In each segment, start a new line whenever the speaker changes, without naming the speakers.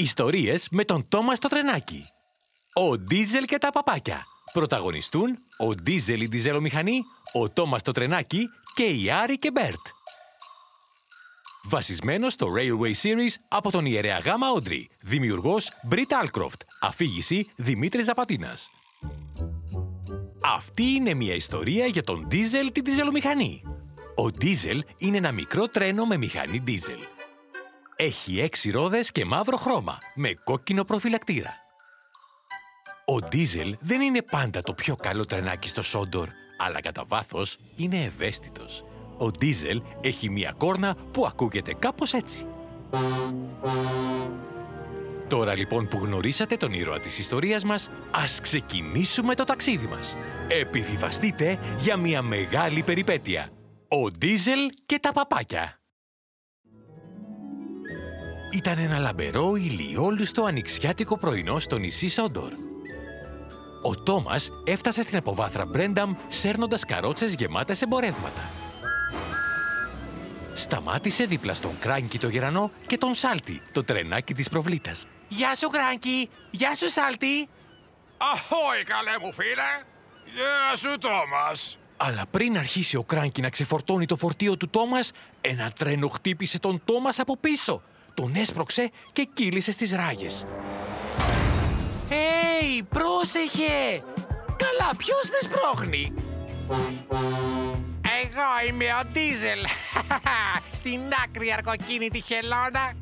Ιστορίες με τον Τόμας στο τρενάκι. Ο Ντίζελ και τα παπάκια. Πρωταγωνιστούν ο Ντίζελ η διζελομηχανή, ο Τόμας το τρενάκι και η Άρη και Μπέρτ. Βασισμένο στο Railway Series από τον ιερέα Γάμα Όντρι. Δημιουργός Μπρίτ Άλκροφτ. Αφήγηση Δημήτρης Ζαπατίνας. Αυτή είναι μια ιστορία για τον Ντίζελ τη διζελομηχανή. Ο Ντίζελ είναι ένα μικρό τρένο με μηχανή Ντίζελ. Έχει έξι ρόδες και μαύρο χρώμα, με κόκκινο προφυλακτήρα. Ο Ντίζελ δεν είναι πάντα το πιο καλό τρενάκι στο Σόντορ, αλλά κατά βάθος είναι ευαίσθητος. Ο Ντίζελ έχει μία κόρνα που ακούγεται κάπως έτσι. Τώρα λοιπόν που γνωρίσατε τον ήρωα της ιστορίας μας, ας ξεκινήσουμε το ταξίδι μας. Επιβιβαστείτε για μια μεγάλη περιπέτεια. Ο Ντίζελ και τα παπάκια. Ήταν ένα λαμπερό ηλιόλουστο ανοιξιάτικο πρωινό στο νησί Σόντορ. Ο Τόμας έφτασε στην αποβάθρα Μπρένταμ σέρνοντας καρότσες γεμάτες εμπορεύματα. Σταμάτησε δίπλα στον Κράνκι το γερανό και τον Σάλτι, το τρενάκι της προβλήτας.
Γεια σου, Κράνκι! Γεια σου, Σάλτη!
Αχόι, καλέ μου φίλε! Γεια σου, Τόμας!
Αλλά πριν αρχίσει ο Κράνκι να ξεφορτώνει το φορτίο του Τόμας, ένα τρένο χτύπησε τον Τόμας από πίσω. Τον έσπρωξε και κύλησε στις ράγες.
Έι, πρόσεχε! Καλά, ποιος με σπρώχνει; Εγώ είμαι ο Ντίζελ. Στην άκρη αργοκίνητη χελώνα.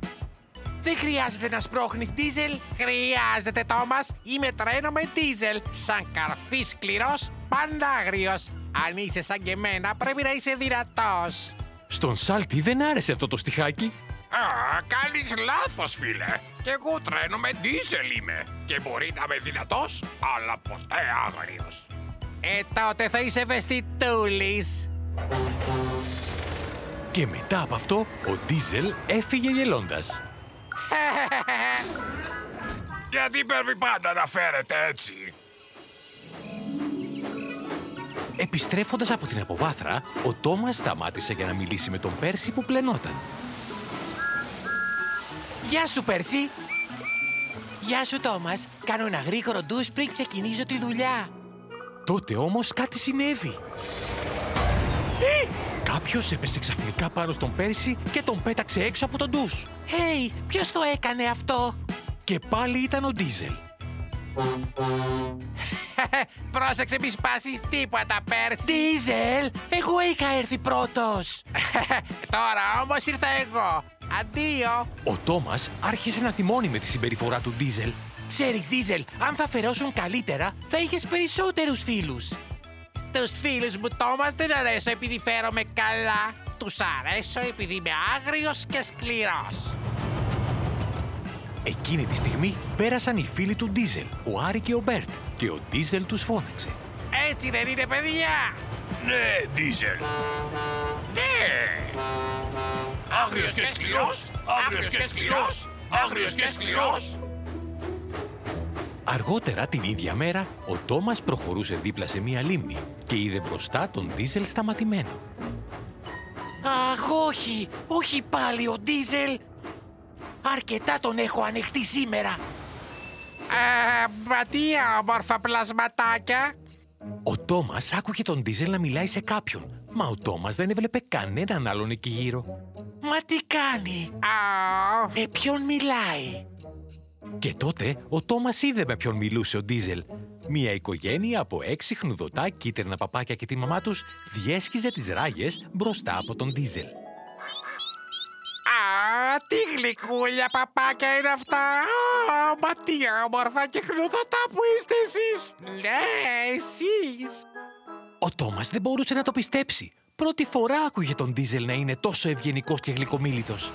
Δεν χρειάζεται να σπρώχνεις Ντίζελ. Χρειάζεται, Τόμας. Είμαι τρένο με Ντίζελ. Σαν καρφί σκληρός, πάντα άγριος. Αν είσαι σαν και εμένα, πρέπει να είσαι δυνατός.
Στον Σάλτι δεν άρεσε αυτό το στιχάκι.
Α, κάνεις λάθος, φίλε. Κι εγώ τρένο με ντίζελ είμαι. Και μπορεί να είμαι δυνατός, αλλά ποτέ άγριος.
Ε, τότε θα είσαι ευαισθητούλης.
Και μετά από αυτό, ο Ντίζελ έφυγε γελώντας.
Γιατί πρέπει πάντα να φέρετε έτσι;
Επιστρέφοντας από την αποβάθρα, ο Τόμας σταμάτησε για να μιλήσει με τον Πέρσι που πλενόταν.
Γεια σου, Πέρτσι. Γεια σου, Τόμας. Κάνω ένα γρήγορο ντους πριν ξεκινήσω τη δουλειά.
Τότε όμως κάτι συνέβη.
Τι!
Κάποιος έπεσε ξαφνικά πάνω στον Πέρσι και τον πέταξε έξω από τον ντους.
Χέι, ποιος το έκανε αυτό;
Και πάλι ήταν ο Ντίζελ.
Πρόσεξε μη σπάσεις τίποτα, Πέρσι. Ντίζελ, εγώ είχα έρθει πρώτος. Τώρα όμως ήρθα εγώ. Αντίο.
Ο Τόμας άρχισε να θυμώνει με τη συμπεριφορά του Ντίζελ.
Ξέρεις, Ντίζελ, αν θα φερόσουν καλύτερα, θα είχες περισσότερους φίλους. Τους φίλους μου, Τόμας, δεν αρέσω επειδή φέρομαι καλά. Τους αρέσω επειδή είμαι άγριος και σκληρός.
Εκείνη τη στιγμή πέρασαν οι φίλοι του Ντίζελ, ο Άρη και ο Μπέρτ, και ο Ντίζελ τους φώναξε.
Έτσι δεν είναι, παιδιά.
Ναι, ντίζελ. Ναι. Άγριος και σκληρός, άγριος και σκληρός, άγριος και σκληρός.
Αργότερα την ίδια μέρα, ο Τόμας προχωρούσε δίπλα σε μία λίμνη και είδε μπροστά τον Ντίζελ σταματημένο.
Αχ, όχι, όχι πάλι ο Ντίζελ. Αρκετά τον έχω ανοιχτεί σήμερα. Ε, μα τι όμορφα πλασματάκια.
Ο Τόμας άκουγε τον Ντίζελ να μιλάει σε κάποιον, μα ο Τόμας δεν έβλεπε κανέναν άλλον εκεί γύρω.
Μα τι κάνει;
Α,
Με ποιον μιλάει;
Και τότε ο Τόμας είδε με ποιον μιλούσε ο Ντίζελ. Μια οικογένεια από έξι χνουδωτά κίτρινα παπάκια και τη μαμά τους διέσχιζε τις ράγες μπροστά από τον Ντίζελ.
Α, τι γλυκούλια παπάκια είναι αυτά. Α, μα τι όμορφα και χνουδωτά που είστε εσείς. Ναι, εσείς.
Ο Τόμας δεν μπορούσε να το πιστέψει. Πρώτη φορά άκουγε τον Ντίζελ να είναι τόσο ευγενικός και γλυκομίλητος.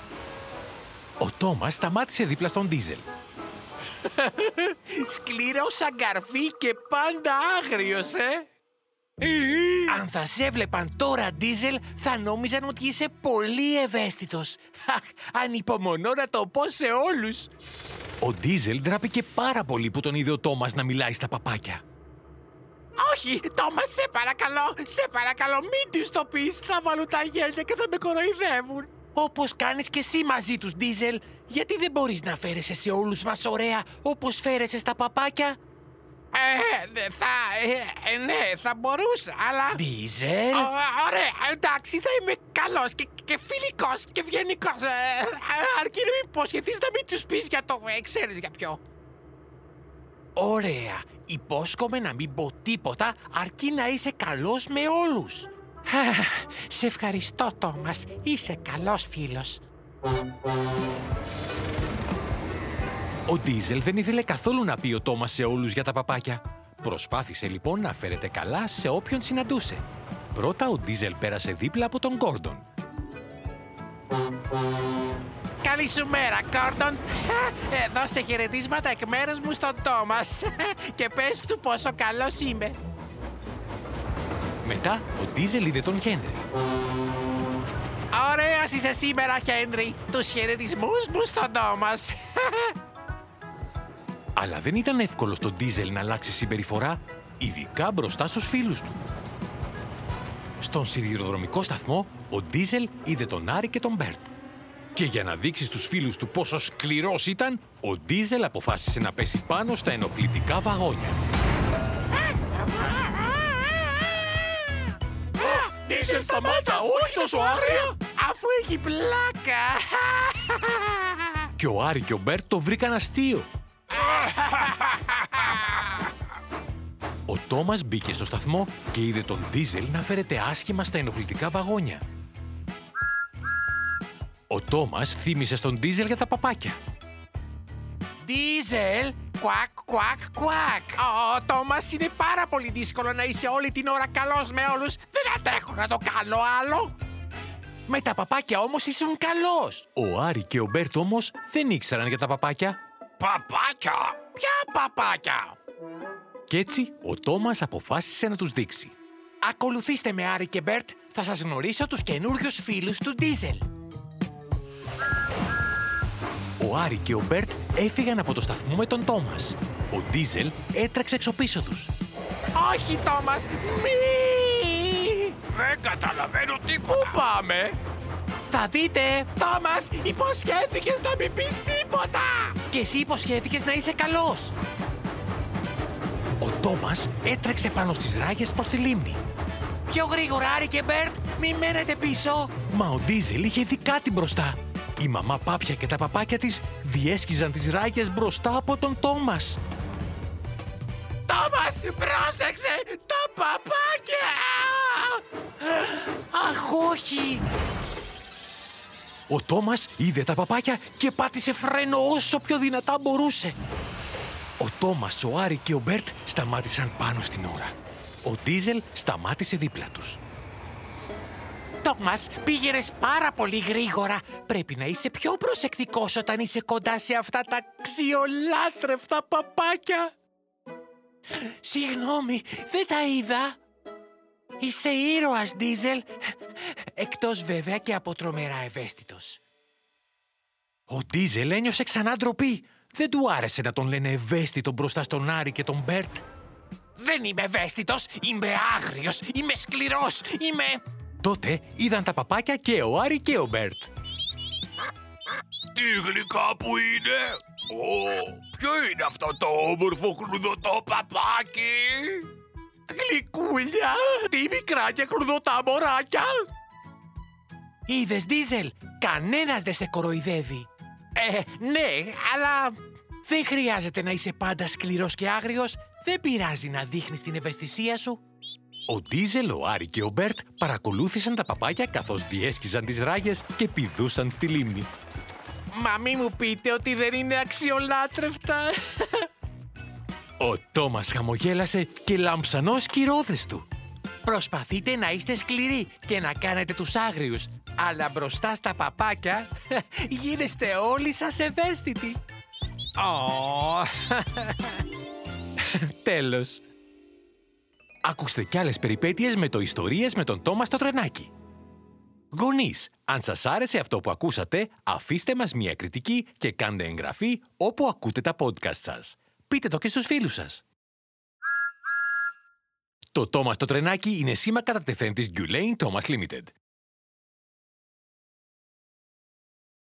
Ο Τόμας σταμάτησε δίπλα στον Ντίζελ.
Σκληρός σαν καρφί και πάντα άγριος, ε. Αν θα σε έβλεπαν τώρα, Ντίζελ, θα νόμιζαν ότι είσαι πολύ ευαίσθητος. Αχ, ανυπομονώ να το πω σε όλους.
Ο Ντίζελ ντράπηκε πάρα πολύ που τον είδε ο Τόμας να μιλάει στα παπάκια.
Όχι, Τόμας, σε παρακαλώ, σε παρακαλώ, μην τους το πεις. Θα βάλουν τα γέλια και θα με κοροϊδεύουν. Όπως κάνεις και εσύ μαζί τους, Ντίζελ. Γιατί δεν μπορείς να φέρεσαι σε όλους μας ωραία όπως φέρεσαι στα παπάκια;
Ε, θα, ε, ε, ναι, θα μπορούσα, αλλά...
Ντίζελ.
Ω, ωραία, εντάξει, θα είμαι καλός και, και φιλικός και ευγενικός. Ε, ε, αρκεί να μην υποσχεθείς να μην τους πεις για το... Ε, ξέρεις για ποιο.
Ωραία. Υπόσχομαι να μην πω τίποτα αρκεί να είσαι καλός με όλους. Σε ευχαριστώ, Τόμας. Είσαι καλός φίλος.
Ο Ντίζελ δεν ήθελε καθόλου να πει ο Τόμας σε όλους για τα παπάκια. Προσπάθησε λοιπόν να φέρεται καλά σε όποιον συναντούσε. Πρώτα ο Ντίζελ πέρασε δίπλα από τον Γκόρντον.
Καλή σου μέρα, Κόρντον. Ε, δώσε χαιρετίσματα εκ μέρους μου στον Τόμας. Και πες του πόσο καλός είμαι.
Μετά ο Ντίζελ είδε τον Χένρι.
Ωραίος είσαι σήμερα, Χένρι. Τους χαιρετισμούς μου στον Τόμας.
Αλλά δεν ήταν εύκολο στον Ντίζελ να αλλάξει συμπεριφορά, ειδικά μπροστά στους φίλους του. Στον σιδηροδρομικό σταθμό, ο Ντίζελ είδε τον Άρη και τον Μπέρτ. Και για να δείξει στους φίλους του πόσο σκληρός ήταν, ο Ντίζελ αποφάσισε να πέσει πάνω στα ενοχλητικά βαγόνια.
Ντίζελ, σταμάτα, όχι τόσο άγρια.
Αφού έχει πλάκα.
Και ο Άρη και ο Μπέρτ το βρήκαν αστείο. Τόμας μπήκε στο σταθμό και είδε τον Ντίζελ να φέρεται άσχημα στα ενοχλητικά βαγόνια. Ο Τόμας θύμισε στον Ντίζελ για τα παπάκια.
Ντίζελ, κουακ, κουακ, κουακ. Ω Τόμας, είναι πάρα πολύ δύσκολο να είσαι όλη την ώρα καλός με όλους. Δεν αντέχω να το κάνω άλλο. Με τα παπάκια όμως ήσουν καλός.
Ο Άρη και ο Μπέρτ όμως δεν ήξεραν για τα παπάκια.
Παπάκια. Ποια παπάκια.
Κι έτσι ο Τόμας αποφάσισε να τους δείξει.
Ακολουθήστε με Άρη και Μπέρτ, θα σας γνωρίσω τους καινούριους φίλους του Ντίζελ.
Ο Άρη και ο Μπέρτ έφυγαν από το σταθμό με τον Τόμας. Ο Ντίζελ έτρεξε έξω πίσω τους.
Όχι, Τόμας, μη!
Δεν καταλαβαίνω τίποτα.
Πού πάμε; Θα δείτε, Τόμας, υποσχέθηκες να μην πεις τίποτα! Και εσύ υποσχέθηκες να είσαι καλός.
Ο Τόμας έτρεξε πάνω στις ράγες προς τη λίμνη.
Πιο γρήγορα, Άρη και Μπέρτ, μη μένετε πίσω.
Μα ο Ντίζελ είχε δει κάτι μπροστά. Η μαμά Πάπια και τα παπάκια της διέσχιζαν τις ράγες μπροστά από τον Τόμας.
Τόμας, πρόσεξε, τα παπάκια! Αχ, όχι!
Ο Τόμας είδε τα παπάκια και πάτησε φρένο όσο πιο δυνατά μπορούσε. Ο Τόμας, ο Άρη και ο Μπέρτ σταμάτησαν πάνω στην ώρα. Ο Ντίζελ σταμάτησε δίπλα τους.
Τόμας, πήγαινες πάρα πολύ γρήγορα. Πρέπει να είσαι πιο προσεκτικός όταν είσαι κοντά σε αυτά τα αξιολάτρευτα παπάκια. Συγγνώμη, δεν τα είδα. Είσαι ήρωας, Ντίζελ. Εκτός βέβαια και από τρομερά ευαίσθητος.
Ο Ντίζελ ένιωσε ξανά ντροπή. Δεν του άρεσε να τον λένε ευαίσθητο μπροστά στον Άρη και τον Μπέρτ.
Δεν είμαι ευαίσθητος, είμαι άγριος, είμαι σκληρός, είμαι...
Τότε είδαν τα παπάκια και ο Άρη και ο Μπέρτ.
Τι γλυκά που είναι. Ω, ποιο είναι αυτό το όμορφο χνουδωτό παπάκι;
Γλυκούλια, τι μικρά και χνουδωτά μωράκια. Είδες, Ντίζελ, κανένας δεν σε κοροϊδεύει. Ε, ναι, αλλά δεν χρειάζεται να είσαι πάντα σκληρός και άγριος. Δεν πειράζει να δείχνεις την ευαισθησία σου.
Ο Ντίζελ, ο Άρη και ο Μπέρτ παρακολούθησαν τα παπάκια καθώς διέσχιζαν τις ράγες και πηδούσαν στη λίμνη.
Μα μη μου πείτε ότι δεν είναι αξιολάτρευτα.
Ο Τόμας χαμογέλασε και λάμψαν οι προφυλακτήρες του.
Προσπαθείτε να είστε σκληροί και να κάνετε τους άγριους. Αλλά μπροστά στα παπάκια γίνεστε όλοι σας ευαίσθητοι. Ω,
Τέλος. Ακούστε κι άλλες περιπέτειες με το ιστορίες με τον Τόμας στο τρενάκι. Γονείς, αν σας άρεσε αυτό που ακούσατε, αφήστε μας μια κριτική και κάντε εγγραφή όπου ακούτε τα podcast σας. Πείτε το και στους φίλους σας. Το Τόμας στο τρενάκι είναι σήμα κατά τεθέν της Gulane Thomas Limited.